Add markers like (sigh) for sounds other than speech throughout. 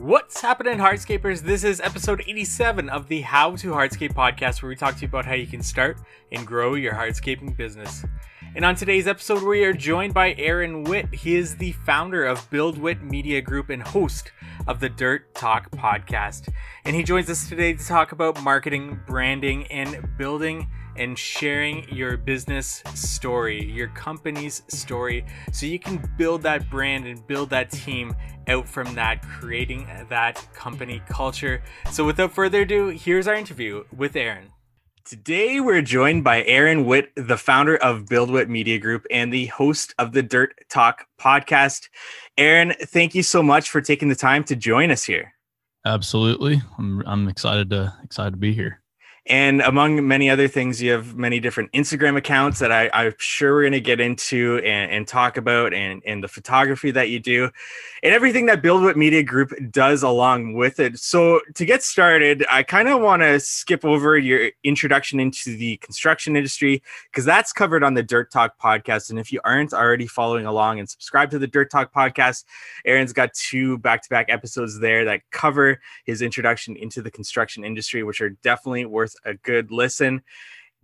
What's happening, Hardscapers? This is episode 87 of the How to Hardscape podcast, where we talk to you about how you can start and grow your hardscaping business. And on today's episode, we are joined by Aaron Witt. He is the founder of BuildWitt Media Group and host of the Dirt Talk podcast. And he joins us today to talk about marketing, branding, and building and sharing your business story, your company's story, so you can build that brand and build that team out from that, creating that company culture. So, without further ado, here's our interview with Aaron. Today, we're joined by Aaron Witt, the founder of BuildWitt Media Group and the host of the Dirt Talk podcast. Aaron, thank you so much for taking the time to join us here. Absolutely, I'm I'm excited to excited to be here. And among many other things, you have many different Instagram accounts that I, am sure we're going to get into and, and, talk about, and, and the photography that you do, and everything that BuildWitt Media Group does along with it. So, to get started, I kind of want to skip over your introduction into the construction industry because that's covered on the Dirt Talk podcast. And if you aren't already following along and subscribe to the Dirt Talk podcast, Aaron's got two back to back episodes there that cover his introduction into the construction industry, which are definitely worth a good listen.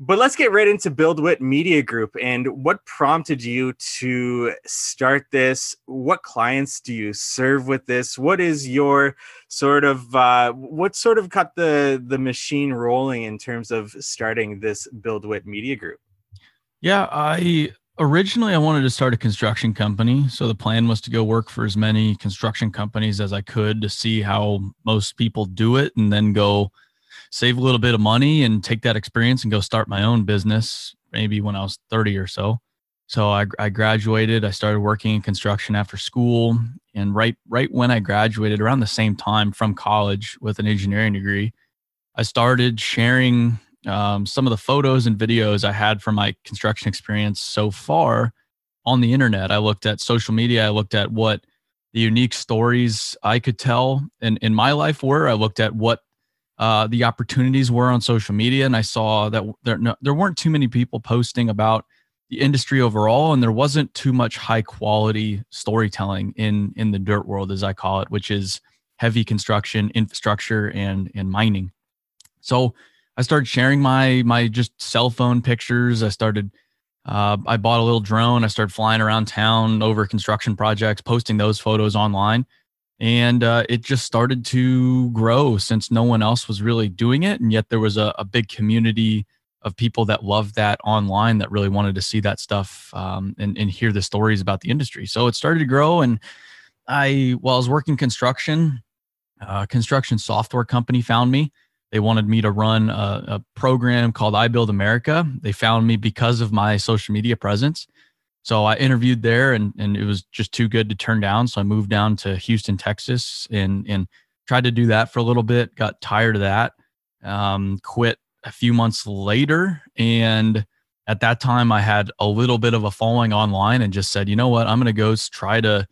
But let's get right into BuildWitt Media Group and what prompted you to start this? What clients do you serve with this? What is your sort of uh, what sort of got the the machine rolling in terms of starting this BuildWitt Media Group? Yeah, I originally I wanted to start a construction company. So the plan was to go work for as many construction companies as I could to see how most people do it and then go save a little bit of money and take that experience and go start my own business maybe when I was 30 or so. So I, I graduated. I started working in construction after school, and right right when I graduated, around the same time from college with an engineering degree, I started sharing um, some of the photos and videos I had from my construction experience so far on the internet. I looked at social media. I looked at what the unique stories I could tell in, in my life were. I looked at what uh, the opportunities were on social media, and I saw that there no, there weren't too many people posting about the industry overall, and there wasn't too much high quality storytelling in in the dirt world, as I call it, which is heavy construction, infrastructure, and and mining. So I started sharing my my just cell phone pictures. I started. Uh, I bought a little drone. I started flying around town over construction projects, posting those photos online and uh, it just started to grow since no one else was really doing it. And yet there was a, a big community of people that loved that online that really wanted to see that stuff um, and, and hear the stories about the industry. So it started to grow. And i while i was working construction a construction software company found me. They wanted me to run a, a program called i build america. They found me because of my social media presence so I interviewed there and, and it was just too good to turn down. So I moved down to Houston, Texas and, and tried to do that for a little bit, got tired of that, um, quit a few months later. And at that time I had a little bit of a following online and just said, you know what, I'm going to go try to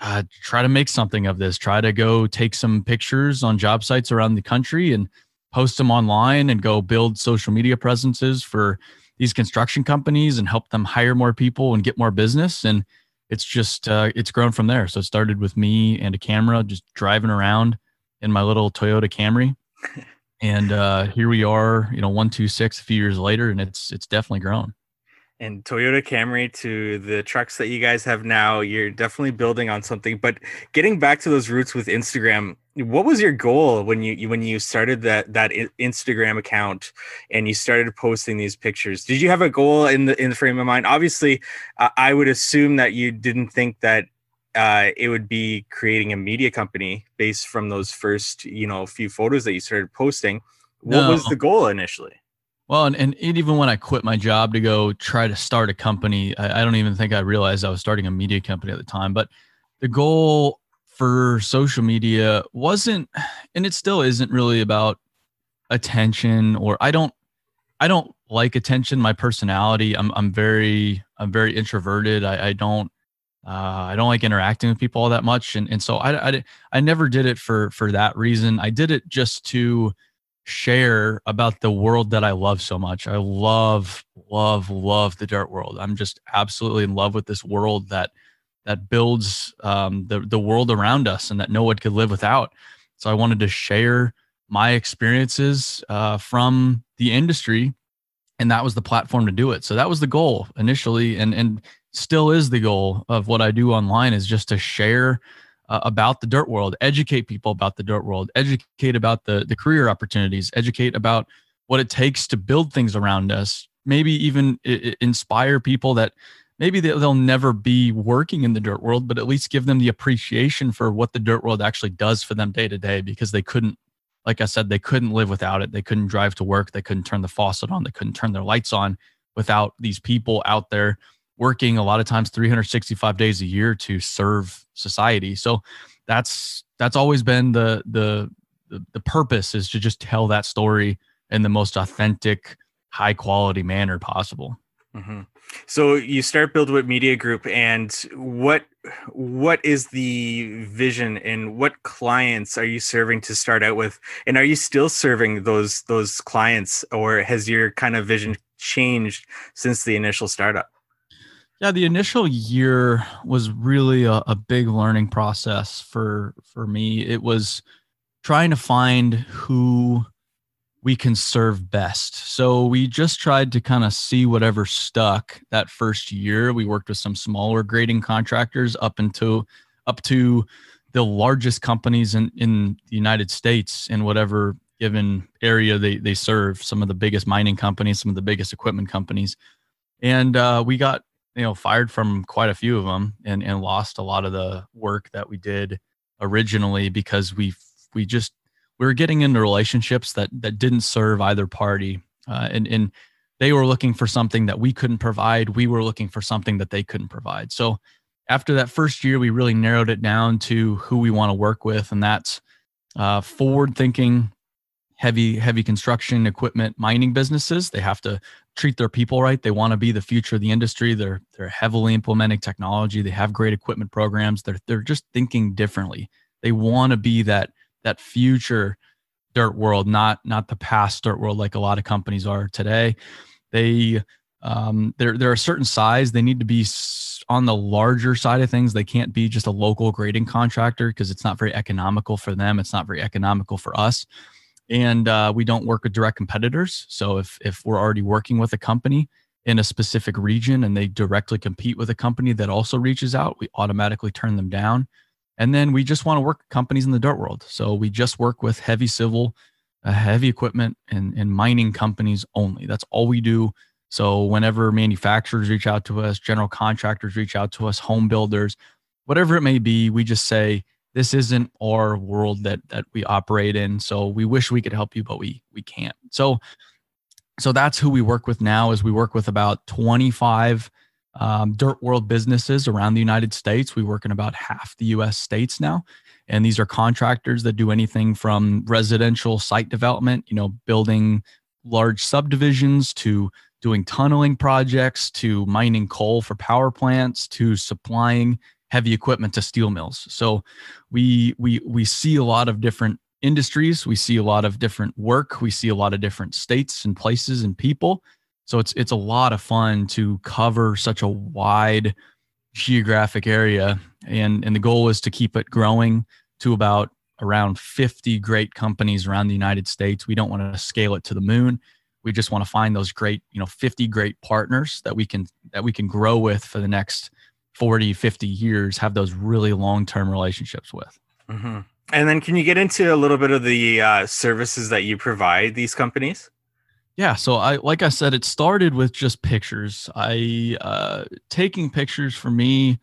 uh, try to make something of this, try to go take some pictures on job sites around the country and post them online and go build social media presences for these construction companies and help them hire more people and get more business. And it's just uh, it's grown from there. So it started with me and a camera just driving around in my little toyota camry. (laughs) And uh, here we are you know 126 a few years later and it's it's definitely grown. And Toyota Camry to the trucks that you guys have now, you're definitely building on something. But getting back to those roots with Instagram, what was your goal when you when you started that that Instagram account and you started posting these pictures? Did you have a goal in the in the frame of mind? Obviously, uh, I would assume that you didn't think that uh, it would be creating a media company based from those first you know few photos that you started posting. What no. was the goal initially? Well, and, and even when I quit my job to go try to start a company, I, I, don't even think I realized I was starting a media company at the time. But the goal for social media wasn't, and it still isn't really about attention or I don't, I don't like attention. My personality, I'm, I'm very, I'm very introverted. I, I don't, uh, I don't like interacting with people all that much. And, and so I, I, I never did it for, for that reason. I did it just to, share about the world that I love so much. I love, love, love the dirt world. I'm just absolutely in love with this world that that builds um, the the world around us and that no one could live without. So I wanted to share my experiences uh, from the industry, and that was the platform to do it. So that was the goal initially, and and still is the goal of what I do online is just to share uh, about the dirt world, educate people about the dirt world, educate about the the career opportunities, educate about what it takes to build things around us, maybe even I- inspire people that maybe they'll never be working in the dirt world, but at least give them the appreciation for what the dirt world actually does for them day to day because they couldn't, like I said, they couldn't live without it. They couldn't drive to work. They couldn't turn the faucet on. They couldn't turn their lights on without these people out there working a lot of times 365 days a year to serve society. So that's that's always been the the the, purpose is to just tell that story in the most authentic, high quality manner possible. Mm-hmm. So you start BuildWitt Media Group, and what what is the vision, and what clients are you serving to start out with, and are you still serving those those clients, or has your kind of vision changed since the initial startup? Yeah, the initial year was really a, a big learning process for for me. It was trying to find who we can serve best. So we just tried to kind of see whatever stuck that first year. We worked with some smaller grading contractors up into up to the largest companies in, in the United States in whatever given area they, they serve, some of the biggest mining companies, some of the biggest equipment companies. And uh, we got you know fired from quite a few of them and and lost a lot of the work that we did originally because we we just we were getting into relationships that that didn't serve either party uh, and and they were looking for something that we couldn't provide. We were looking for something that they couldn't provide. So after that first year we really narrowed it down to who we want to work with and that's uh, forward thinking heavy heavy construction equipment mining businesses. They have to treat their people right. They want to be the future of the industry. They're they're heavily implementing technology. They have great equipment programs. They're they're just thinking differently. They want to be that that future dirt world not not the past dirt world like a lot of companies are today they um they're they're a certain size they need to be on the larger side of things they can't be just a local grading contractor because it's not very economical for them it's not very economical for us and uh, we don't work with direct competitors. So if if we're already working with a company in a specific region and they directly compete with a company that also reaches out, we automatically turn them down. And then we just want to work companies in the dirt world. So we just work with heavy civil, uh, heavy equipment, and, and mining companies only. That's all we do. So whenever manufacturers reach out to us, general contractors reach out to us, home builders, whatever it may be, we just say, this isn't our world that that we operate in so we wish we could help you but we we can't so so that's who we work with now is we work with about 25 um, dirt world businesses around the united states we work in about half the us states now and these are contractors that do anything from residential site development you know building large subdivisions to doing tunneling projects to mining coal for power plants to supplying heavy equipment to steel mills. So we we we see a lot of different industries, we see a lot of different work, we see a lot of different states and places and people. So it's it's a lot of fun to cover such a wide geographic area and and the goal is to keep it growing to about around 50 great companies around the United States. We don't want to scale it to the moon. We just want to find those great, you know, 50 great partners that we can that we can grow with for the next 40, 50 years have those really long term relationships with. Mm-hmm. And then, can you get into a little bit of the uh, services that you provide these companies? Yeah, so I like I said, it started with just pictures. I uh, taking pictures for me.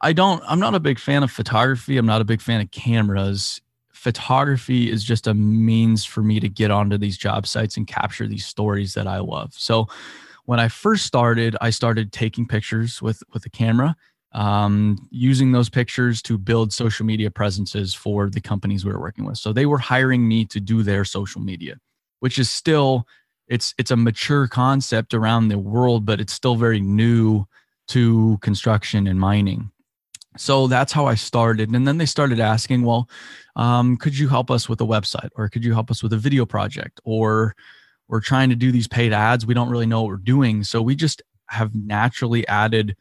I don't. I'm not a big fan of photography. I'm not a big fan of cameras. Photography is just a means for me to get onto these job sites and capture these stories that I love. So when I first started, I started taking pictures with with a camera, um, using those pictures to build social media presences for the companies we were working with. So they were hiring me to do their social media, which is still it's it's a mature concept around the world, but it's still very new to construction and mining. So that's how I started. And then they started asking, well, um, could you help us with a website or could you help us with a video project or we're trying to do these paid ads. We don't really know what we're doing. So we just have naturally added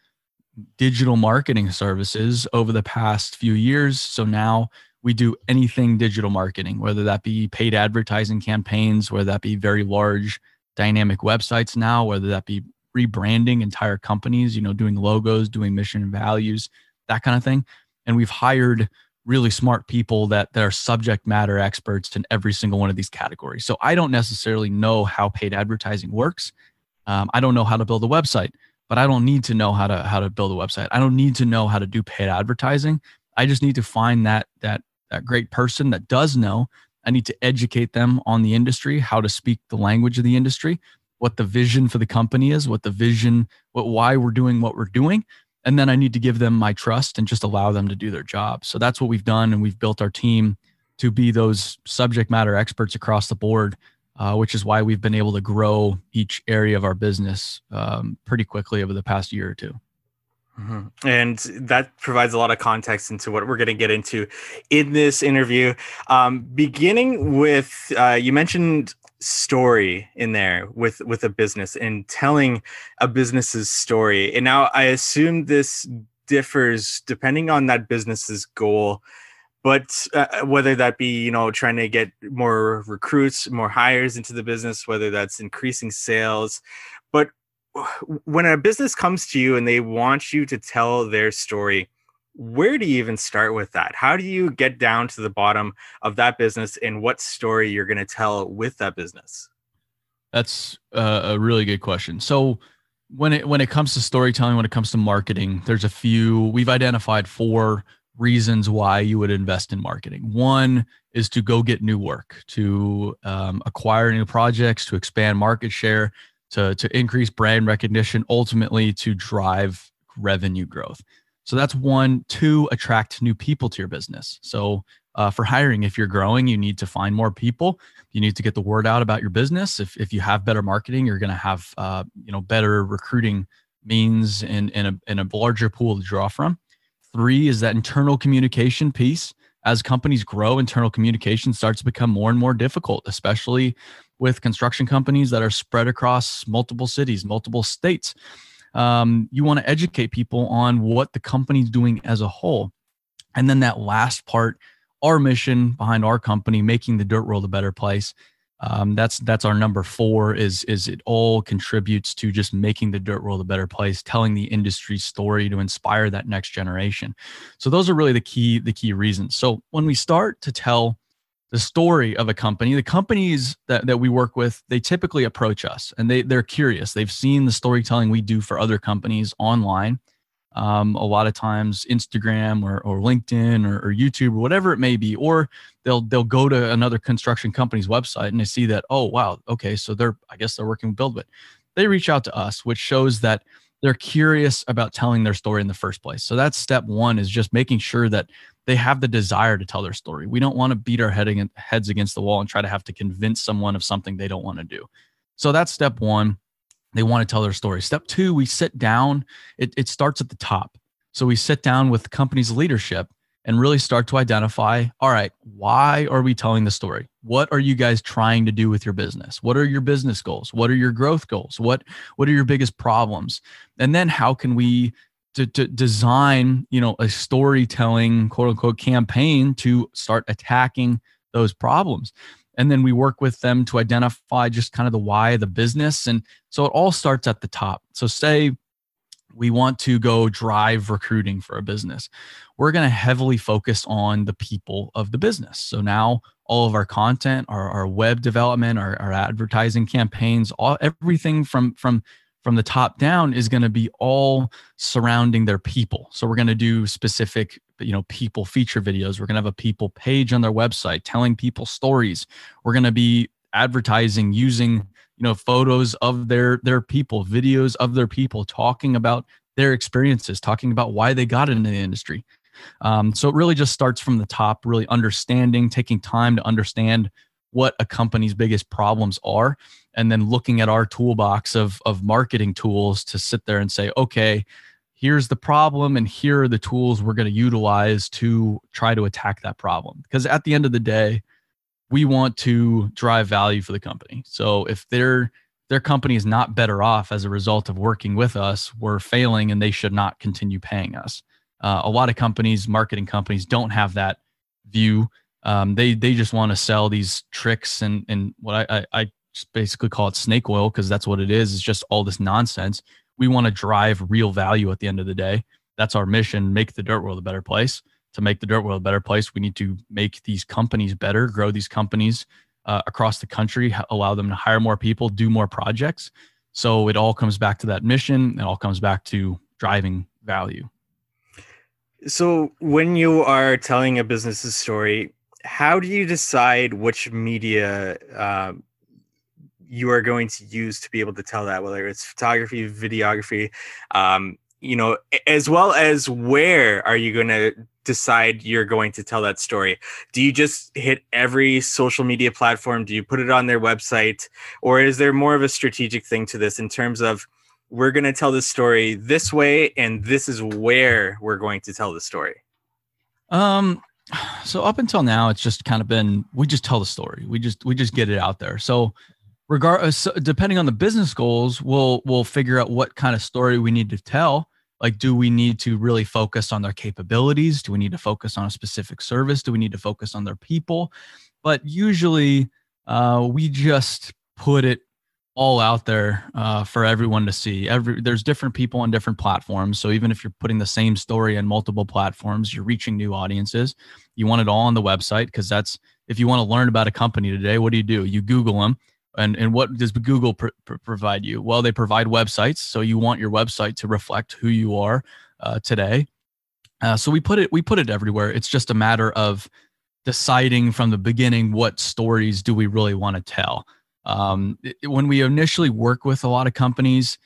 digital marketing services over the past few years. So now we do anything digital marketing, whether that be paid advertising campaigns, whether that be very large dynamic websites now, whether that be rebranding entire companies, you know, doing logos, doing mission and values, that kind of thing. And we've hired really smart people that, that are subject matter experts in every single one of these categories. So I don't necessarily know how paid advertising works. Um, I don't know how to build a website, but I don't need to know how to how to build a website. I don't need to know how to do paid advertising. I just need to find that that that great person that does know. I need to educate them on the industry, how to speak the language of the industry, what the vision for the company is, what the vision, what why we're doing what we're doing, and then I need to give them my trust and just allow them to do their job. So that's what we've done, and we've built our team to be those subject matter experts across the board, uh, which is why we've been able to grow each area of our business um, pretty quickly over the past year or 2 mm-hmm. And that provides a lot of context into what we're going to get into in this interview. Um, beginning with, uh, you mentioned story in there with with a business and telling a business's story and now i assume this differs depending on that business's goal but uh, whether that be you know trying to get more recruits more hires into the business whether that's increasing sales but when a business comes to you and they want you to tell their story where do you even start with that? How do you get down to the bottom of that business and what story you're going to tell with that business? That's a really good question. So when it when it comes to storytelling, when it comes to marketing, there's a few. We've identified four reasons why you would invest in marketing. One is to go get new work, to um, acquire new projects, to expand market share, to to increase brand recognition, ultimately to drive revenue growth. So that's one. Two, attract new people to your business. So uh, for hiring, if you're growing, you need to find more people. You need to get the word out about your business. If, if you have better marketing, you're going to have uh, you know better recruiting means and, and, a, and a larger pool to draw from. Three is that internal communication piece. As companies grow, internal communication starts to become more and more difficult, especially with construction companies that are spread across multiple cities, multiple states um, you want to educate people on what the company's doing as a whole. And then that last part, our mission behind our company, making the dirt world a better place. Um, that's that's our number four. Is is it all contributes to just making the dirt world a better place, telling the industry story to inspire that next generation. So those are really the key the key reasons. So when we start to tell the story of a company the companies that, that we work with they typically approach us and they, they're curious. They've seen the storytelling we do for other companies online. Um, a lot of times instagram or, or linkedin or, or, youtube or whatever it may be or they'll they'll go to another construction company's website and they see that oh wow okay so they're i guess they're working with BuildWitt they reach out to us which shows that they're curious about telling their story in the first place. So that's step one is just making sure that they have the desire to tell their story. We don't want to beat our head against, heads against the wall and try to have to convince someone of something they don't want to do. So that's step one. They want to tell their story. Step two, we sit down. It, it starts at the top. So we sit down with the company's leadership and really start to identify all right, why are we telling the story? What are you guys trying to do with your business? What are your business goals? What are your growth goals? What what are your biggest problems? And then how can we to, to design you know a storytelling quote unquote campaign to start attacking those problems. And then we work with them to identify just kind of the why of the business. And so it all starts at the top. So say we want to go drive recruiting for a business. We're going to heavily focus on the people of the business. So now all of our content our, our web development our, our advertising campaigns all everything from from from the top down is going to be all surrounding their people. So we're going to do specific, you know, people feature videos. We're going to have a people page on their website telling people stories. We're going to be advertising using, you know, photos of their their people, videos of their people talking about their experiences, talking about why they got into the industry. Um, so it really just starts from the top, really understanding, taking time to understand what a company's biggest problems are and then looking at our toolbox of of marketing tools to sit there and say okay here's the problem and here are the tools we're going to utilize to try to attack that problem because at the end of the day we want to drive value for the company so if they're their company is not better off as a result of working with us. We're failing and they should not continue paying us. Uh, a lot of companies, marketing companies, don't have that view. Um, they they just want to sell these tricks and and what I, I, I basically call it snake oil because that's what it is. It's just all this nonsense. We want to drive real value at the end of the day. That's our mission: make the dirt world a better place. To make the dirt world a better place, we need to make these companies better, grow these companies uh, across the country, allow them to hire more people, do more projects. So it all comes back to that mission. It all comes back to driving value. So when you are telling a business's story, how do you decide which media uh, you are going to use to be able to tell that, whether it's photography, videography, um, you know, as well as where are you going to decide you're going to tell that story? Do you just hit every social media platform? Do you put it on their website? Or is there more of a strategic thing to this in terms of we're going to tell this story this way and this is where we're going to tell the story? Um, (sighs) so up until now, it's just kind of been we just tell the story. We just we just get it out there. So regardless, depending on the business goals, we'll we'll figure out what kind of story we need to tell like do we need to really focus on their capabilities do we need to focus on a specific service do we need to focus on their people but usually uh, we just put it all out there uh, for everyone to see every there's different people on different platforms so even if you're putting the same story on multiple platforms you're reaching new audiences you want it all on the website because that's if you want to learn about a company today what do you do you google them and, and what does Google pr- pr- provide you? Well, they provide websites. So you want your website to reflect who you are uh, today. Uh, so we put it we put it everywhere. It's just a matter of deciding from the beginning what stories do we really want to tell. Um, it, when we initially work with a lot of companies,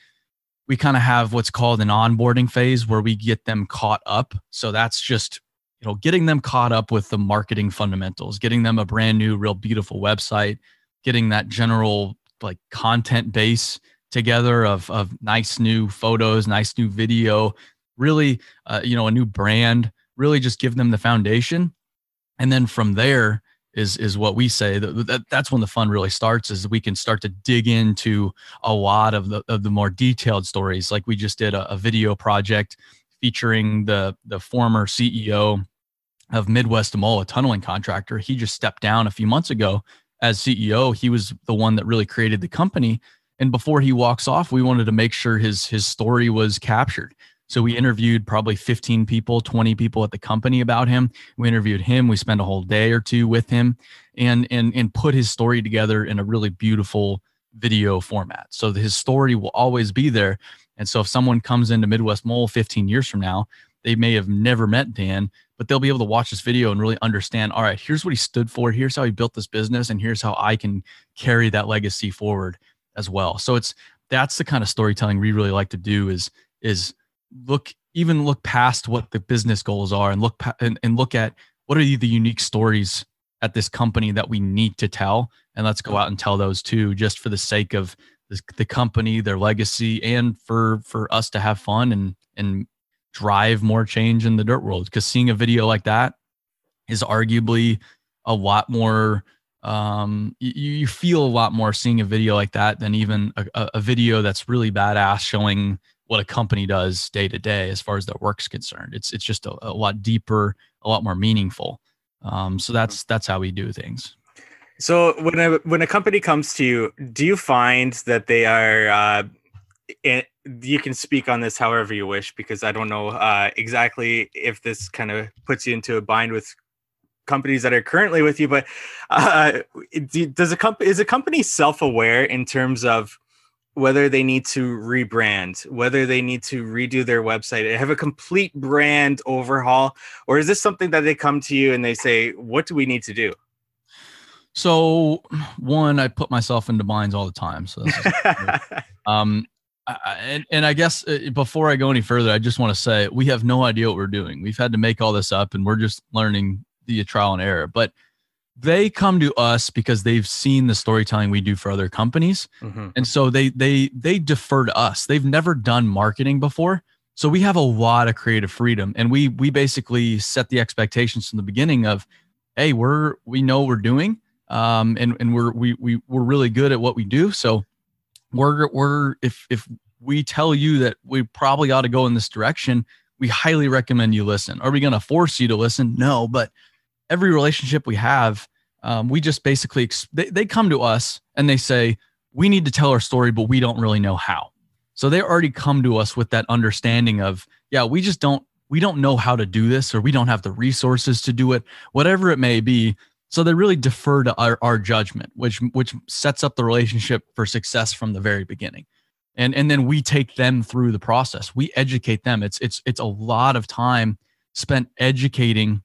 we kind of have what's called an onboarding phase where we get them caught up. So that's just you know getting them caught up with the marketing fundamentals, getting them a brand new, real beautiful website getting that general like content base together of of nice new photos, nice new video, really uh, you know a new brand, really just give them the foundation, and then from there is is what we say that, that that's when the fun really starts is we can start to dig into a lot of the of the more detailed stories like we just did a, a video project featuring the the former CEO of Midwest Mole, a tunneling contractor. He just stepped down a few months ago as CEO, he was the one that really created the company. And before he walks off, we wanted to make sure his his story was captured. So we interviewed probably 15 people, 20 people at the company about him. We interviewed him. We spent a whole day or two with him and and and put his story together in a really beautiful video format. So his story will always be there. And so if someone comes into Midwest Mole 15 years from now, they may have never met Dan, but they'll be able to watch this video and really understand all right here's what he stood for here's how he built this business and here's how i can carry that legacy forward as well so it's that's the kind of storytelling we really like to do is is look even look past what the business goals are and look pa- and, and look at what are the unique stories at this company that we need to tell. And let's go out and tell those too just for the sake of the, the company their legacy and for for us to have fun and and drive more change in the dirt world. Because seeing a video like that is arguably a lot more um, you, you, feel a lot more seeing a video like that than even a, a, video that's really badass showing what a company does day to day as far as their work's concerned. It's it's just a, a lot deeper, a lot more meaningful. Um, so that's that's how we do things. So when a when a company comes to you, do you find that they are uh, you can speak on this however you wish because I don't know uh, exactly if this kind of puts you into a bind with companies that are currently with you. But uh, does a company is a company self aware in terms of whether they need to rebrand, whether they need to redo their website, have a complete brand overhaul, or is this something that they come to you and they say, "What do we need to do?" So, one, I put myself into binds all the time. So, (laughs) um, and, and I guess uh, before I go any further, I just want to say we have no idea what we're doing. We've had to make all this up and we're just learning the trial and error. But they come to us because they've seen the storytelling we do for other companies. Mm-hmm. And so they they they defer to us. They've never done marketing before. So we have a lot of creative freedom. And we we basically set the expectations from the beginning of, hey, we're we know we're doing. Um, and, and we're we, we we're really good at what we do. So we're we're if if we tell you that we probably ought to go in this direction, we highly recommend you listen. Are we going to force you to listen? No, but every relationship we have, um, we just basically they, they come to us and they say we need to tell our story, but we don't really know how. So they already come to us with that understanding of yeah, we just don't we don't know how to do this or we don't have the resources to do it, whatever it may be. So they really defer to our, our judgment, which which sets up the relationship for success from the very beginning. And and then we take them through the process. We educate them. It's it's it's a lot of time spent educating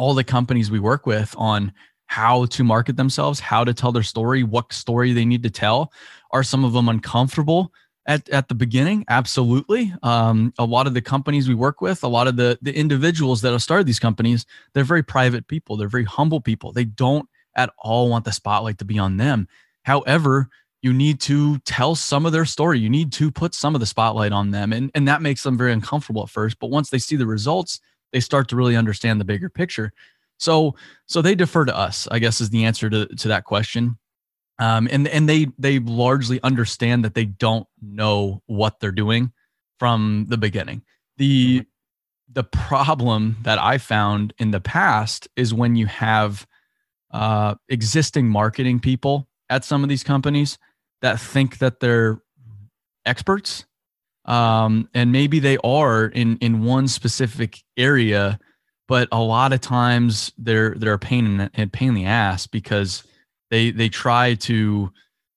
all the companies we work with on how to market themselves, how to tell their story, what story they need to tell. Are some of them uncomfortable? at, at the beginning? Absolutely. Um, a lot of the companies we work with a lot of the the individuals that have started these companies they're very private people. They're very humble people. They don't at all want the spotlight to be on them. However you need to tell some of their story. You need to put some of the spotlight on them. And, and that makes them very uncomfortable at first. But once they see the results they start to really understand the bigger picture so so they defer to us i guess is the answer to, to that question um, and and they they largely understand that they don't know what they're doing from the beginning. The mm-hmm. the problem that I found in the past is when you have uh, existing marketing people at some of these companies that think that they're experts, um, and maybe they are in in one specific area, but a lot of times they're they're a pain in, a pain in the ass because they they try to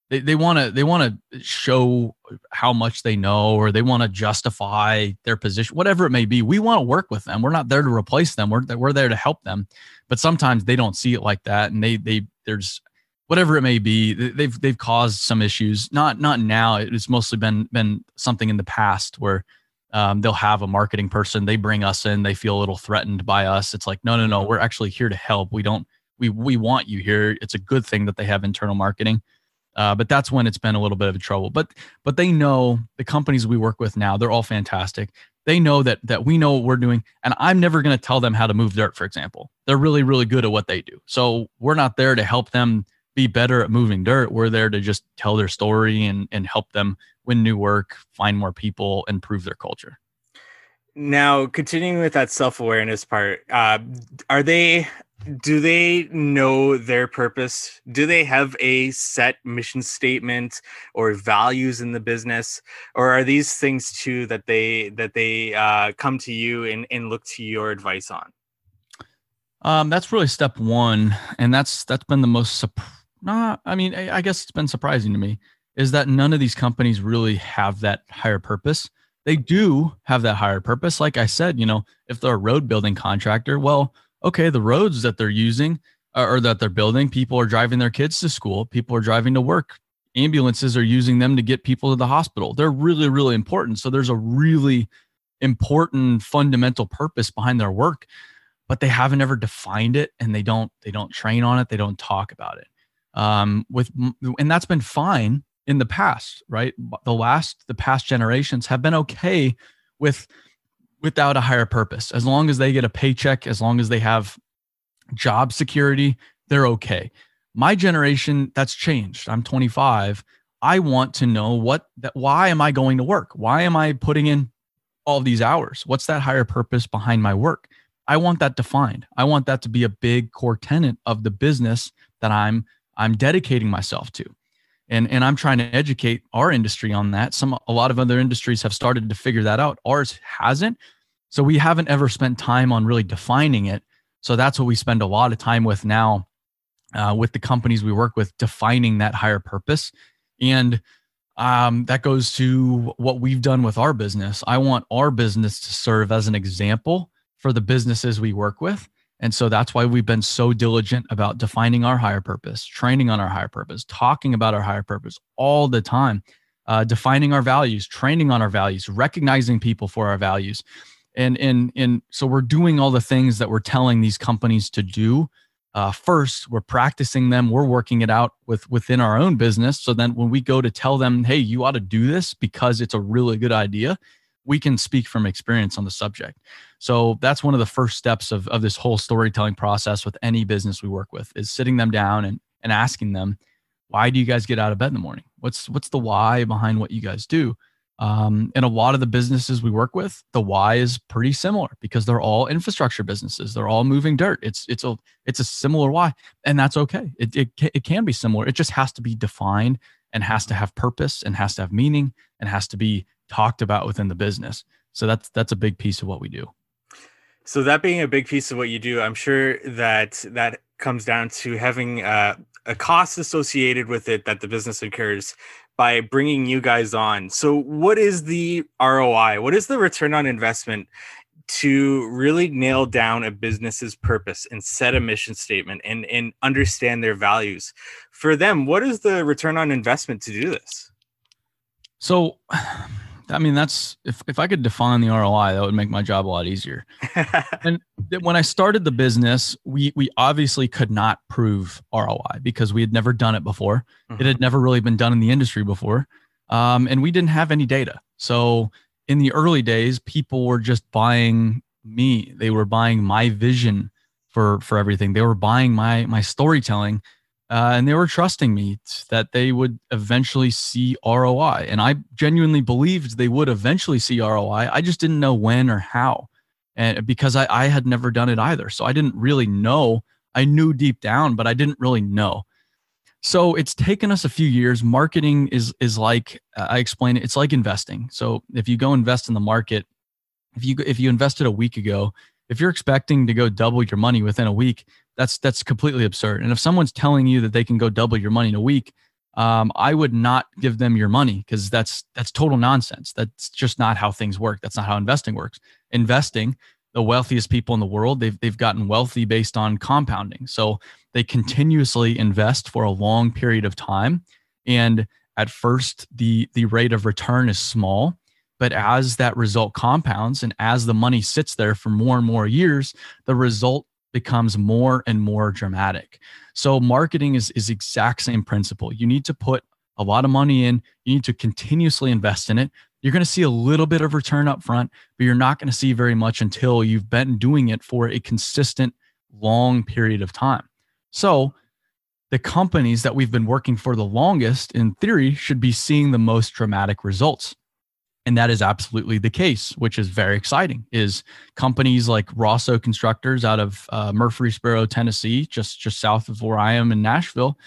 they they want to they want to show how much they know or they want to justify their position whatever it may be. We want to work with them. We're not there to replace them. We're we're there to help them. But sometimes they don't see it like that and they they there's whatever it may be they've they've caused some issues not not now it's mostly been been something in the past where um, they'll have a marketing person they bring us in they feel a little threatened by us it's like no no no we're actually here to help we don't we we want you here. It's a good thing that they have internal marketing. Uh, but that's when it's been a little bit of a trouble. But but they know the companies we work with now, they're all fantastic. They know that that we know what we're doing, and I'm never going to tell them how to move dirt, for example. They're really really good at what they do. So we're not there to help them be better at moving dirt. We're there to just tell their story and and help them win new work, find more people, improve their culture. Now, continuing with that self awareness part, uh, are they do they know their purpose do they have a set mission statement or values in the business or are these things too that they that they uh, come to you and, and look to your advice on um, that's really step one and that's that's been the most sup- nah, i mean I, I guess it's been surprising to me is that none of these companies really have that higher purpose they do have that higher purpose like i said you know if they're a road building contractor well okay, the roads that they're using uh, or that they're building, people are driving their kids to school, people are driving to work, ambulances are using them to get people to the hospital. They're really, really important. So there's a really important fundamental purpose behind their work, but they haven't ever defined it and they don't they don't train on it, they don't talk about it. Um, with and that's been fine in the past, right? The last the past generations have been okay with without a higher purpose. As long as they get a paycheck, as long as they have job security, they're okay. My generation, that's changed. I'm 25. I want to know what that why am I going to work? Why am I putting in all these hours? What's that higher purpose behind my work? I want that defined. I want that to be a big core tenant of the business that I'm I'm dedicating myself to. And and I'm trying to educate our industry on that. Some a lot of other industries have started to figure that out. Ours hasn't, so we haven't ever spent time on really defining it. So that's what we spend a lot of time with now uh, with the companies we work with, defining that higher purpose. And um, that goes to what we've done with our business. I want our business to serve as an example for the businesses we work with. And so that's why we've been so diligent about defining our higher purpose, training on our higher purpose, talking about our higher purpose all the time, uh, defining our values, training on our values, recognizing people for our values. And and and so we're doing all the things that we're telling these companies to do. Uh, first we're practicing them. We're working it out with within our own business. So then when we go to tell them hey you ought to do this because it's a really good idea we can speak from experience on the subject so that's one of the first steps of, of this whole storytelling process with any business we work with is sitting them down and, and asking them why do you guys get out of bed in the morning? What's what's the why behind what you guys do? Um, and a lot of the businesses we work with, the why is pretty similar because they're all infrastructure businesses. They're all moving dirt. It's it's a it's a similar why, and that's okay. It it it can be similar. It just has to be defined and has to have purpose and has to have meaning and has to be talked about within the business. So that's that's a big piece of what we do. So that being a big piece of what you do, I'm sure that that comes down to having uh, a cost associated with it that the business incurs by bringing you guys on. So, what is the ROI? What is the return on investment to really nail down a business's purpose and set a mission statement and, and understand their values? For them, what is the return on investment to do this? So, I mean, that's if, if I could define the ROI, that would make my job a lot easier. (laughs) and when I started the business, we we obviously could not prove ROI because we had never done it before. Mm-hmm. It had never really been done in the industry before, um, and we didn't have any data. So in the early days, people were just buying me. They were buying my vision for for everything. They were buying my my storytelling uh, and they were trusting me that they would eventually see ROI. And I genuinely believed they would eventually see ROI. I just didn't know when or how. And because I, I had never done it either. So I didn't really know. I knew deep down, but I didn't really know. So it's taken us a few years. Marketing is is like I explain it. It's like investing. So if you go invest in the market, if you if you invested a week ago, if you're expecting to go double your money within a week, that's that's completely absurd. And if someone's telling you that they can go double your money in a week, um, I would not give them your money because that's that's total nonsense. That's just not how things work. That's not how investing works. Investing, the wealthiest people in the world, they've they've gotten wealthy based on compounding. So they continuously invest for a long period of time, and at first the the rate of return is small. But as that result compounds and as the money sits there for more and more years, the result becomes more and more dramatic. So marketing is is exact same principle. You need to put a lot of money in, you need to continuously invest in it. You're going to see a little bit of return up front, but you're not going to see very much until you've been doing it for a consistent long period of time. So, the companies that we've been working for the longest in theory should be seeing the most dramatic results and that is absolutely the case which is very exciting is companies like rosso constructors out of uh, murfreesboro tennessee just just south of where i am in nashville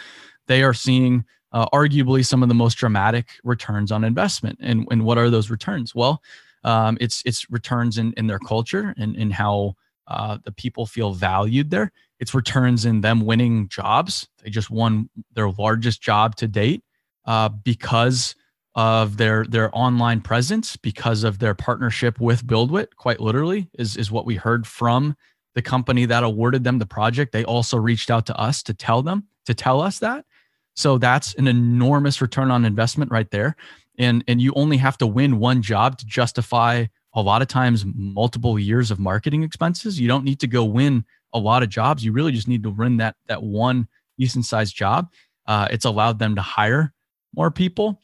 they are seeing uh, arguably some of the most dramatic returns on investment. And, and what are those returns? Well um, it's it's returns in, in their culture and in how uh, the people feel valued there. It's returns in them winning jobs. They just won their largest job to date uh, because of their their online presence because of their partnership with BuildWitt. Quite literally, is is what we heard from the company that awarded them the project. They also reached out to us to tell them to tell us that. So that's an enormous return on investment right there. And and you only have to win one job to justify a lot of times multiple years of marketing expenses. You don't need to go win a lot of jobs. You really just need to win that that one decent sized job. Uh, it's allowed them to hire more people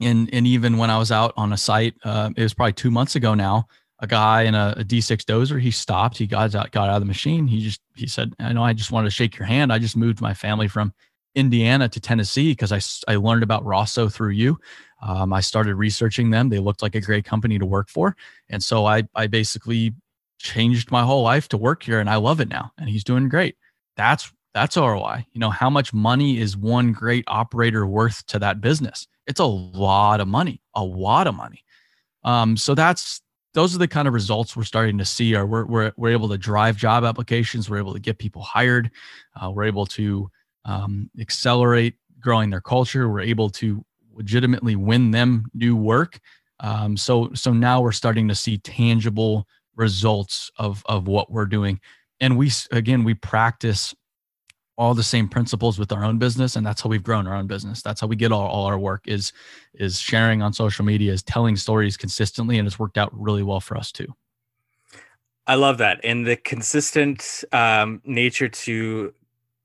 and and even when I was out on a site, uh, it was probably two months ago now. A guy in a a D6 dozer, he stopped. He got out, got out of the machine. He just he said, "I know I just wanted to shake your hand. I just moved my family from Indiana to Tennessee because I I learned about Rosso through you. Um, I started researching them. They looked like a great company to work for, and so I I basically changed my whole life to work here, and I love it now. And he's doing great. That's that's ROI. You know, how much money is one great operator worth to that business? It's a lot of money, a lot of money. Um, so that's those are the kind of results we're starting to see. Are we're we're, we're able to drive job applications, we're able to get people hired, uh, we're able to um, accelerate growing their culture, we're able to legitimately win them new work. Um, so so now we're starting to see tangible results of of what we're doing, and we again we practice all the same principles with our own business and that's how we've grown our own business. That's how we get all, all our work is is sharing on social media is telling stories consistently and it's worked out really well for us too. I love that. And the consistent um, nature to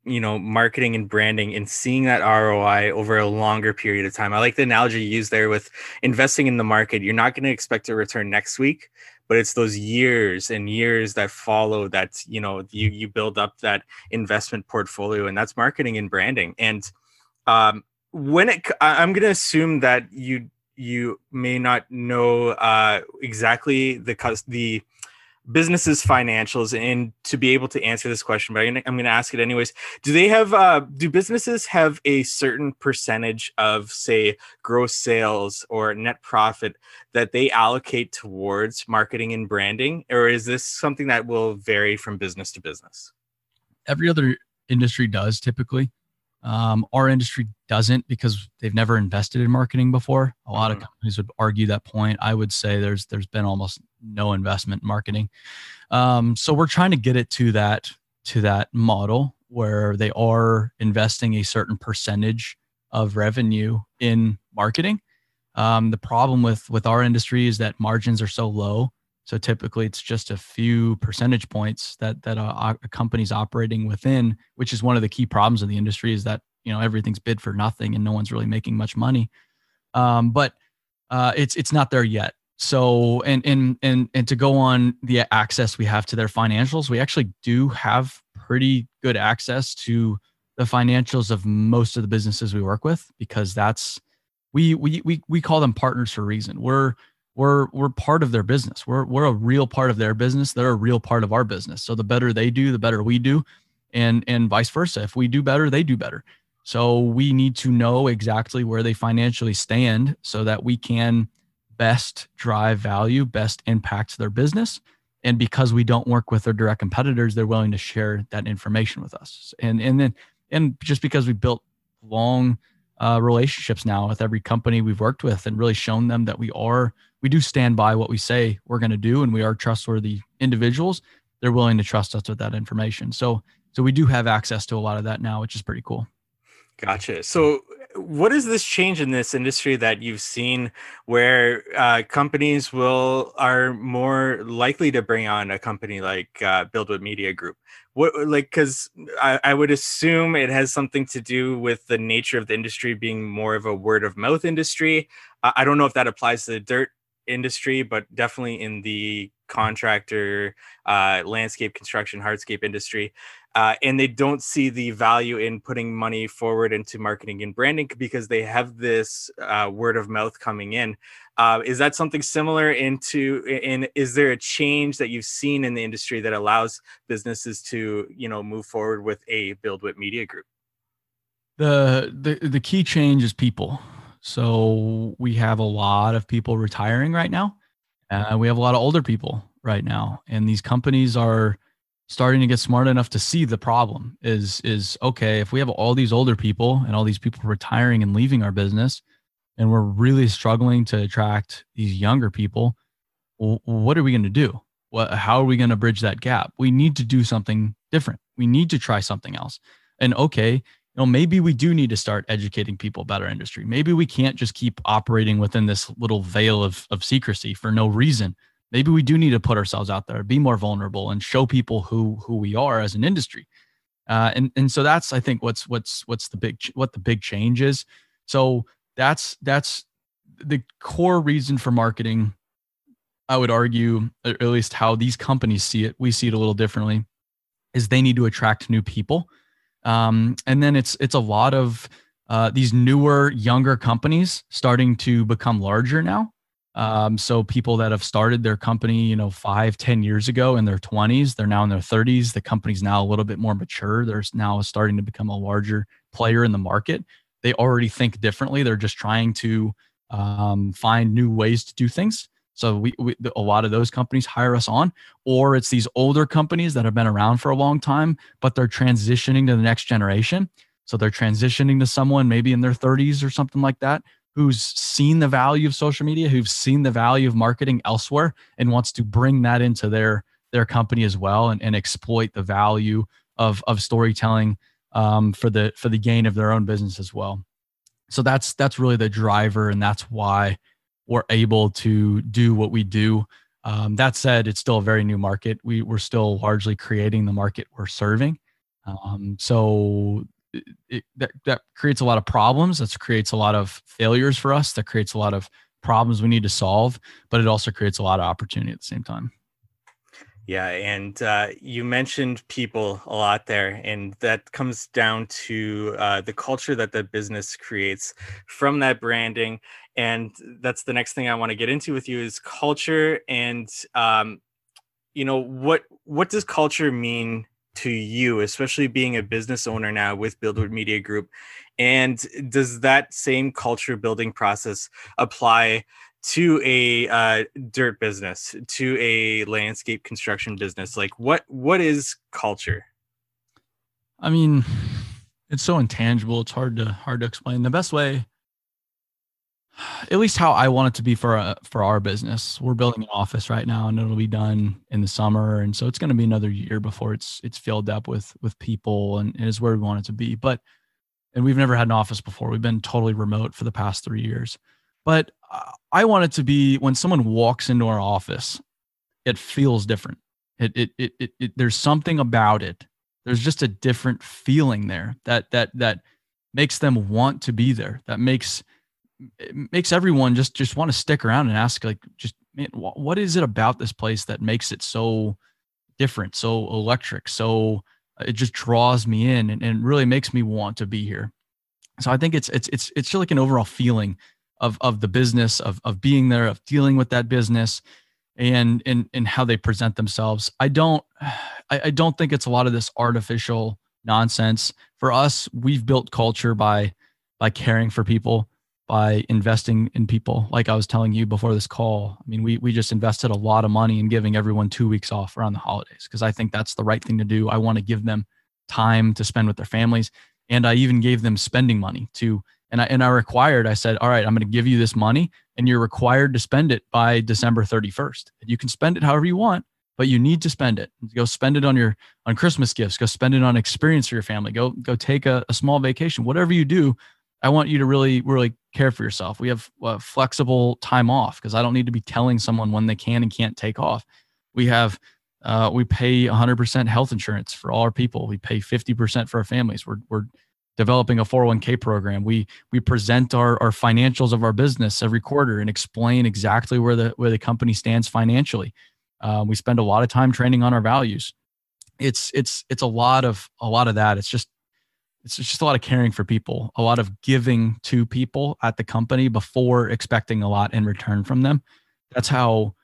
you know marketing and branding and seeing that roi over a longer period of time. I like the analogy you used there with investing in the market. You're not going to expect a return next week but it's those years and years that follow that you know you you build up that investment portfolio and that's marketing and branding. And um, when it i'm going to assume that you you may not know uh, exactly the the business's financials and to be able to answer this question but i'm going to ask it anyways. Do they have uh, do businesses have a certain percentage of say gross sales or net profit that they allocate towards marketing and branding or is this something that will vary from business to business? Every other industry does typically um, our industry doesn't because they've never invested in marketing before. A lot mm-hmm. of companies would argue that point. I would say there's there's been almost no investment in marketing. Um, so we're trying to get it to that to that model where they are investing a certain percentage of revenue in marketing. Um, the problem with with our industry is that margins are so low so typically, it's just a few percentage points that that a, a company's operating within, which is one of the key problems of the industry. Is that you know everything's bid for nothing and no one's really making much money. Um, but uh, it's it's not there yet. So and and and and to go on the access we have to their financials, we actually do have pretty good access to the financials of most of the businesses we work with because that's we we we we call them partners for a reason. We're we're we're part of their business. We're we're a real part of their business. They're a real part of our business. So the better they do, the better we do, and and vice versa. If we do better, they do better. So we need to know exactly where they financially stand so that we can best drive value, best impact their business. And because we don't work with their direct competitors, they're willing to share that information with us. And and then and just because we built long uh, relationships now with every company we've worked with and really shown them that we are we do stand by what we say we're going to do and we are trustworthy individuals they're willing to trust us with that information so so we do have access to a lot of that now which is pretty cool gotcha so what is this change in this industry that you've seen where uh, companies will are more likely to bring on a company like uh, BuildWitt Media Group? What like because I, I would assume it has something to do with the nature of the industry being more of a word of mouth industry. I don't know if that applies to the dirt industry, but definitely in the contractor, uh, landscape construction, hardscape industry. Uh, and they don't see the value in putting money forward into marketing and branding because they have this uh, word of mouth coming in. Uh, is that something similar into and is there a change that you've seen in the industry that allows businesses to you know move forward with a BuildWitt Media Group? The the the key change is people. So we have a lot of people retiring right now. Uh, we have a lot of older people right now, and these companies are starting to get smart enough to see the problem. Is is okay if we have all these older people and all these people retiring and leaving our business, and we're really struggling to attract these younger people. What are we going to do? What, how are we going to bridge that gap? We need to do something different. We need to try something else. And okay, you know, maybe we do need to start educating people about our industry. Maybe we can't just keep operating within this little veil of, of secrecy for no reason. Maybe we do need to put ourselves out there, be more vulnerable, and show people who who we are as an industry. Uh, and and so that's I think what's what's what's the big what the big change is. So that's that's the core reason for marketing. I would argue, at least how these companies see it, we see it a little differently, is they need to attract new people um, and then it's it's a lot of uh, these newer, younger companies starting to become larger now. Um, so people that have started their company, you know, five, ten years ago in their 20s, they're now in their 30s. The company's now a little bit more mature. They're now starting to become a larger player in the market. They already think differently. They're just trying to um, find new ways to do things. So we, we, a lot of those companies hire us on, or it's these older companies that have been around for a long time, but they're transitioning to the next generation. So they're transitioning to someone maybe in their 30s or something like that who's seen the value of social media, who's seen the value of marketing elsewhere, and wants to bring that into their their company as well and, and exploit the value of of storytelling um, for the for the gain of their own business as well. So that's that's really the driver, and that's why we're able to do what we do. Um, that said, it's still a very new market. We, we're still largely creating the market we're serving. Um, so it, that, that creates a lot of problems. That creates a lot of failures for us. That creates a lot of problems we need to solve, but it also creates a lot of opportunity at the same time. Yeah, and uh, you mentioned people a lot there, and that comes down to uh, the culture that the business creates from that branding. And that's the next thing I want to get into with you is culture, and um, you know what what does culture mean to you, especially being a business owner now with BuildWitt Media Group, and does that same culture building process apply to a uh, dirt business to a landscape construction business? Like what what is culture? I mean it's so intangible it's hard to hard to explain. The best way at least how i want it to be for uh, for our business we're building an office right now and it'll be done in the summer and so it's going to be another year before it's it's filled up with with people and, and is where we want it to be but and we've never had an office before we've been totally remote for the past three years but I want it to be when someone walks into our office, it feels different. It, it, it, it, it, there's something about it. There's just a different feeling there that, that, that makes them want to be there. That makes, makes everyone just, just want to stick around and ask like, just, man, what is it about this place that makes it so different, so electric, so uh, it just draws me in and, and really makes me want to be here. So I think it's, it's, it's, it's just like an overall feeling of of the business of of being there of dealing with that business and and and how they present themselves. I don't (sighs) I, I don't think it's a lot of this artificial nonsense. For us we've built culture by by caring for people by investing in people like i was telling you before this call i mean we we just invested a lot of money in giving everyone two weeks off around the holidays because i think that's the right thing to do i want to give them time to spend with their families and i even gave them spending money to and I and I required. I said, all right, I'm going to give you this money, and you're required to spend it by December 31st. You can spend it however you want, but you need to spend it. Go spend it on your on Christmas gifts. Go spend it on experience for your family. Go go take a, a small vacation. Whatever you do, I want you to really really care for yourself. We have uh, flexible time off because I don't need to be telling someone when they can and can't take off. We have uh, we pay 100% health insurance for all our people. We pay 50% for our families. We're we're developing a 401k program. We we present our, our financials of our business every quarter and explain exactly where the where the company stands financially. Uh, we spend a lot of time training on our values. It's it's it's a lot of a lot of that. It's just it's just a lot of caring for people, a lot of giving to people at the company before expecting a lot in return from them. That's how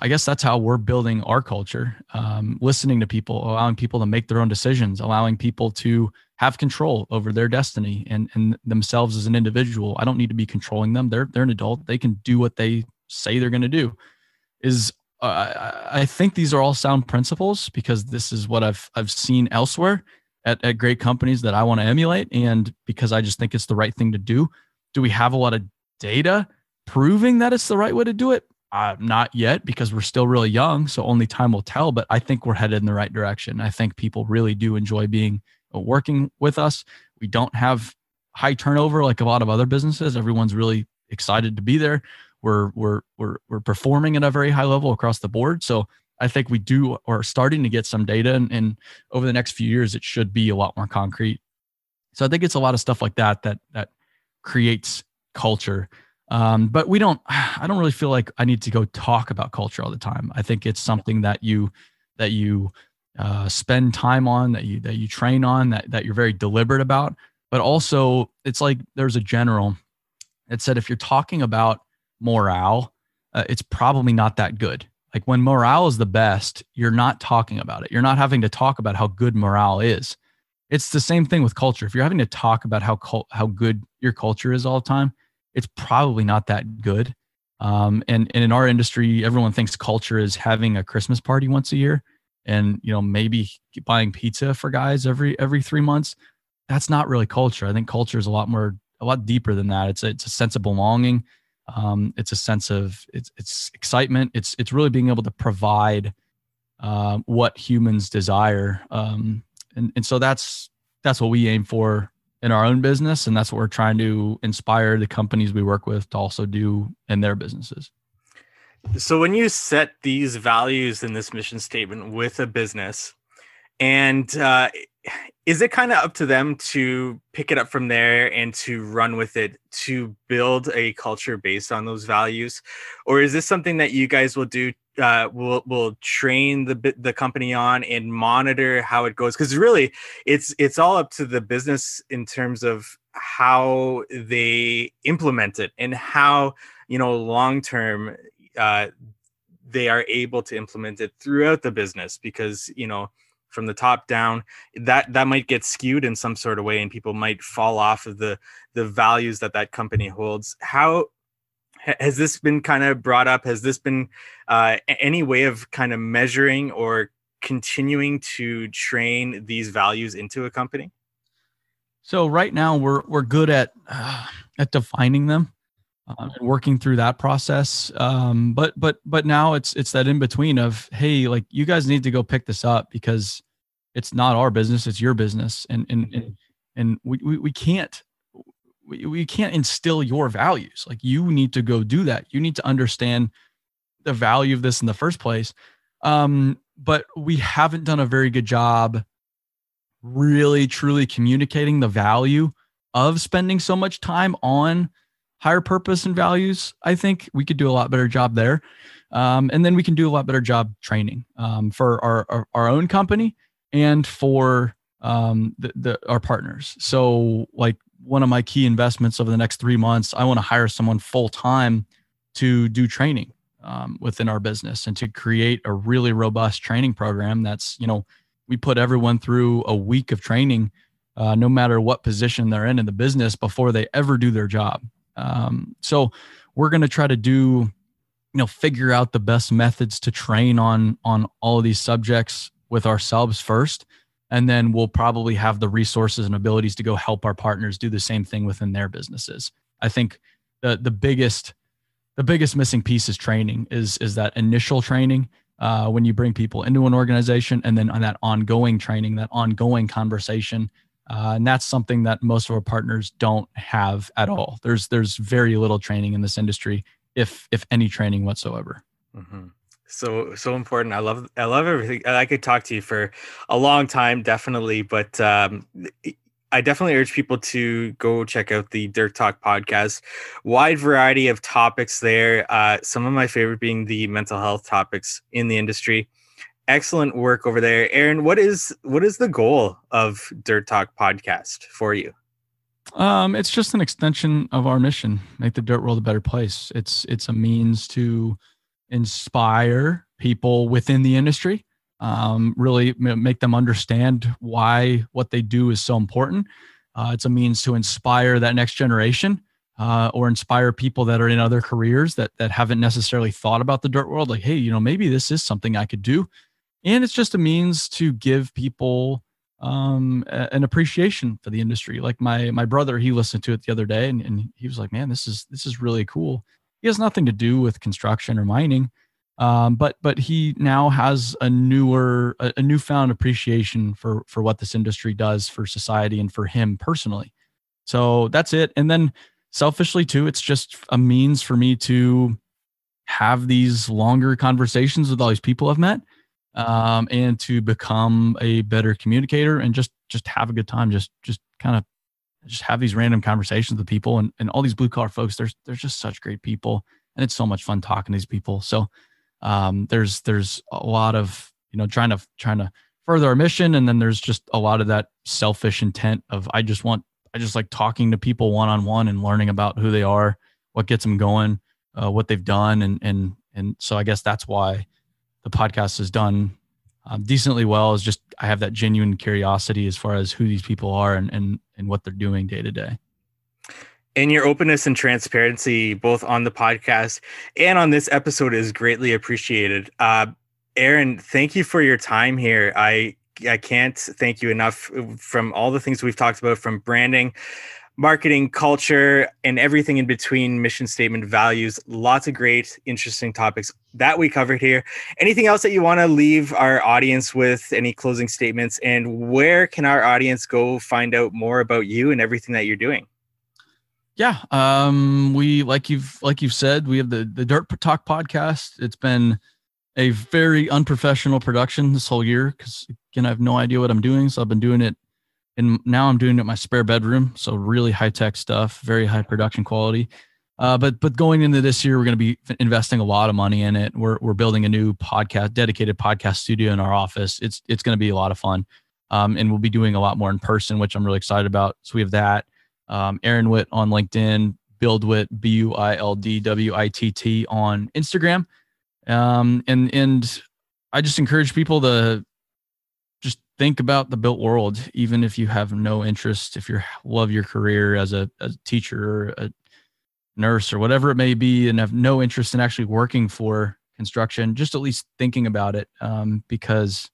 I guess that's how we're building our culture. Um, listening to people, allowing people to make their own decisions, allowing people to have control over their destiny and, and themselves as an individual. I don't need to be controlling them. They're they're an adult. They can do what they say they're going to do. Is uh, I think these are all sound principles because this is what I've I've seen elsewhere at, at great companies that I want to emulate, and because I just think it's the right thing to do. Do we have a lot of data proving that it's the right way to do it? Uh, not yet because we're still really young, so only time will tell. But I think we're headed in the right direction. I think people really do enjoy being working with us. We don't have high turnover like a lot of other businesses. Everyone's really excited to be there. We're we're we're we're performing at a very high level across the board. So I think we do are starting to get some data, and, and over the next few years, it should be a lot more concrete. So I think it's a lot of stuff like that that that creates culture. Um, but we don't. (sighs) I don't really feel like I need to go talk about culture all the time. I think it's something that you that you uh, spend time on, that you that you train on, that that you're very deliberate about. But also, it's like there's a general that said if you're talking about morale, uh, it's probably not that good. Like when morale is the best, you're not talking about it. You're not having to talk about how good morale is. It's the same thing with culture. If you're having to talk about how cult, how good your culture is all the time, it's probably not that good. Um, and, and in our industry, everyone thinks culture is having a Christmas party once a year and you know maybe buying pizza for guys every every three months that's not really culture i think culture is a lot more a lot deeper than that it's a, it's a sense of belonging um, it's a sense of it's it's excitement. It's it's really being able to provide uh, what humans desire. Um, and and so that's that's what we aim for in our own business and that's what we're trying to inspire the companies we work with to also do in their businesses. So when you set these values in this mission statement with a business, and uh, is it kind of up to them to pick it up from there and to run with it to build a culture based on those values, or is this something that you guys will do uh, will will train the the company on and monitor how it goes? Because really it's it's all up to the business in terms of how they implement it and how you know long term uh, they are able to implement it throughout the business because you know from the top down that that might get skewed in some sort of way and people might fall off of the the values that that company holds. How has this been kind of brought up? Has this been uh, any way of kind of measuring or continuing to train these values into a company? So right now we're we're good at uh, at defining them uh, and working through that process. Um, but but but now it's it's that in between of hey like you guys need to go pick this up because it's not our business it's your business. And and and, and we, we, we can't we, we can't instill your values. Like you need to go do that. You need to understand the value of this in the first place. Um, but we haven't done a very good job really truly communicating the value of spending so much time on higher purpose and values i think we could do a lot better job there um, and then we can do a lot better job training um, for our, our, our own company and for um, the, the our partners so like one of my key investments over the next three months. I want to hire someone full time to do training um, within our business and to create a really robust training program. That's you know we put everyone through a week of training, uh, no matter what position they're in in the business before they ever do their job. Um, so we're going to try to do you know figure out the best methods to train on on all of these subjects with ourselves first. And then we'll probably have the resources and abilities to go help our partners do the same thing within their businesses. I think the the biggest the biggest missing piece is training is is that initial training uh, when you bring people into an organization and then on that ongoing training that ongoing conversation uh, and that's something that most of our partners don't have at all. There's there's very little training in this industry if if any training whatsoever. Mm-hmm. So so important. I love i love everything. I could talk to you for a long time definitely but um i definitely urge people to go check out the dirt talk podcast. Wide variety of topics there. Uh some of my favorite being the mental health topics in the industry excellent work over there aaron what is what is the goal of dirt talk podcast for you um it's just an extension of our mission make the dirt world a better place it's it's a means to inspire people within the industry, um, really make them understand why what they do is so important. Uh, it's a means to inspire that next generation uh, or inspire people that are in other careers that that haven't necessarily thought about the dirt world. Like, hey, you know, maybe this is something I could do, and it's just a means to give people um, an appreciation for the industry. Like my my brother, he listened to it the other day, and, and he was like, "Man, this is this is really cool." He has nothing to do with construction or mining, um, but but he now has a newer, a, a newfound appreciation for for what this industry does for society and for him personally. So that's it. And then selfishly too, it's just a means for me to have these longer conversations with all these people I've met um, and to become a better communicator and just just have a good time just just kind of just have these random conversations with people and, and all these blue collar folks there's there's just such great people and it's so much fun talking to these people. So um, there's there's a lot of you know trying to trying to further our mission and then there's just a lot of that selfish intent of i just want i just like talking to people one on one and learning about who they are what gets them going uh, what they've done and and and so i guess that's why the podcast is done um, decently well is just I have that genuine curiosity as far as who these people are and and and what they're doing day to day. And your openness and transparency, both on the podcast and on this episode, is greatly appreciated. Uh, Aaron, thank you for your time here. I I can't thank you enough from all the things we've talked about, from branding marketing, culture, and everything in between, mission statement, values. Lots of great, interesting topics that we covered here. Anything else that you want to leave our audience with? Any closing statements? And where can our audience go find out more about you and everything that you're doing? Yeah, um, we like you've like you've said, we have the the Dirt Talk podcast. It's been a very unprofessional production this whole year because again, I have no idea what I'm doing, so I've been doing it and now I'm doing it in my spare bedroom. So really high tech stuff, very high production quality. Uh, but but going into this year, we're going to be investing a lot of money in it. We're we're building a new podcast, dedicated podcast studio in our office. It's it's going to be a lot of fun, um, and we'll be doing a lot more in person, which I'm really excited about. So we have that. Um, Aaron Witt on LinkedIn, BuildWitt B U I L D W I T T on Instagram, um, and and I just encourage people to think about the built world, even if you have no interest, if you love your career as a, a teacher or a nurse or whatever it may be and have no interest in actually working for construction, just at least thinking about it um, because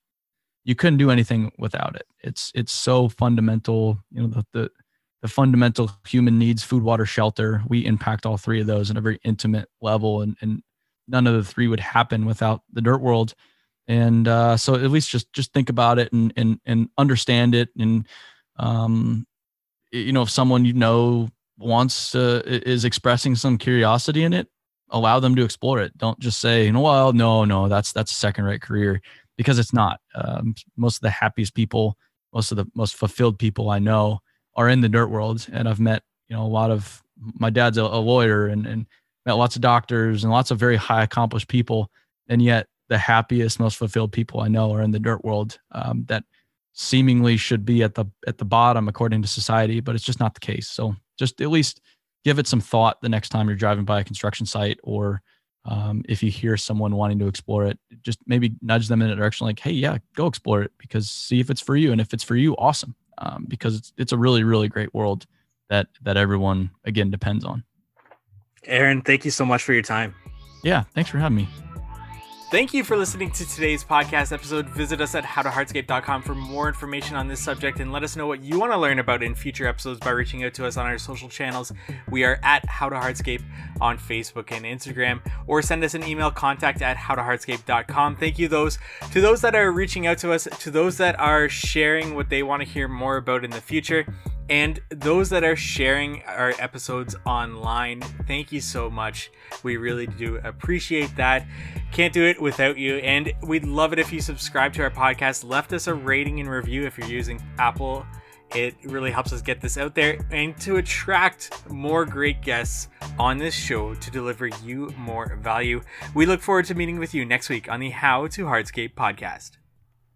you couldn't do anything without it. It's it's so fundamental. You know the, the the fundamental human needs: food, water, shelter. We impact all three of those on a very intimate level, and and none of the three would happen without the dirt world. And uh, so at least just just think about it and and and understand it. And um, you know, if someone you know wants to is expressing some curiosity in it, allow them to explore it. Don't just say, you know, well, no, no, that's that's a second rate career because it's not. Um, most of the happiest people, most of the most fulfilled people I know are in the dirt world, and I've met you know a lot of. My dad's a, a lawyer and and met lots of doctors and lots of very high accomplished people, and yet the happiest, most fulfilled people I know are in the dirt world. Um, that seemingly should be at the at the bottom according to society, but it's just not the case. So just at least give it some thought the next time you're driving by a construction site or um, if you hear someone wanting to explore it just maybe nudge them in a direction like hey yeah go explore it because see if it's for you and if it's for you awesome um, because it's, it's a really really great world that that everyone again depends on aaron thank you so much for your time yeah thanks for having me Thank you for listening to today's podcast episode. Visit us at howtohardscape.com for more information on this subject and let us know what you want to learn about in future episodes by reaching out to us on our social channels. We are at howtohardscape on Facebook and Instagram, or send us an email contact at howtohardscape.com. Thank you those to those that are reaching out to us, to those that are sharing what they want to hear more about in the future and those that are sharing our episodes online thank you so much. We really do appreciate that. Can't do it without you. And we'd love it if you subscribe to our podcast. Left us a rating and review if you're using apple. It really helps us get this out there and to attract more great guests on this show to deliver you more value. We look forward to meeting with you next week on the How to Hardscape podcast.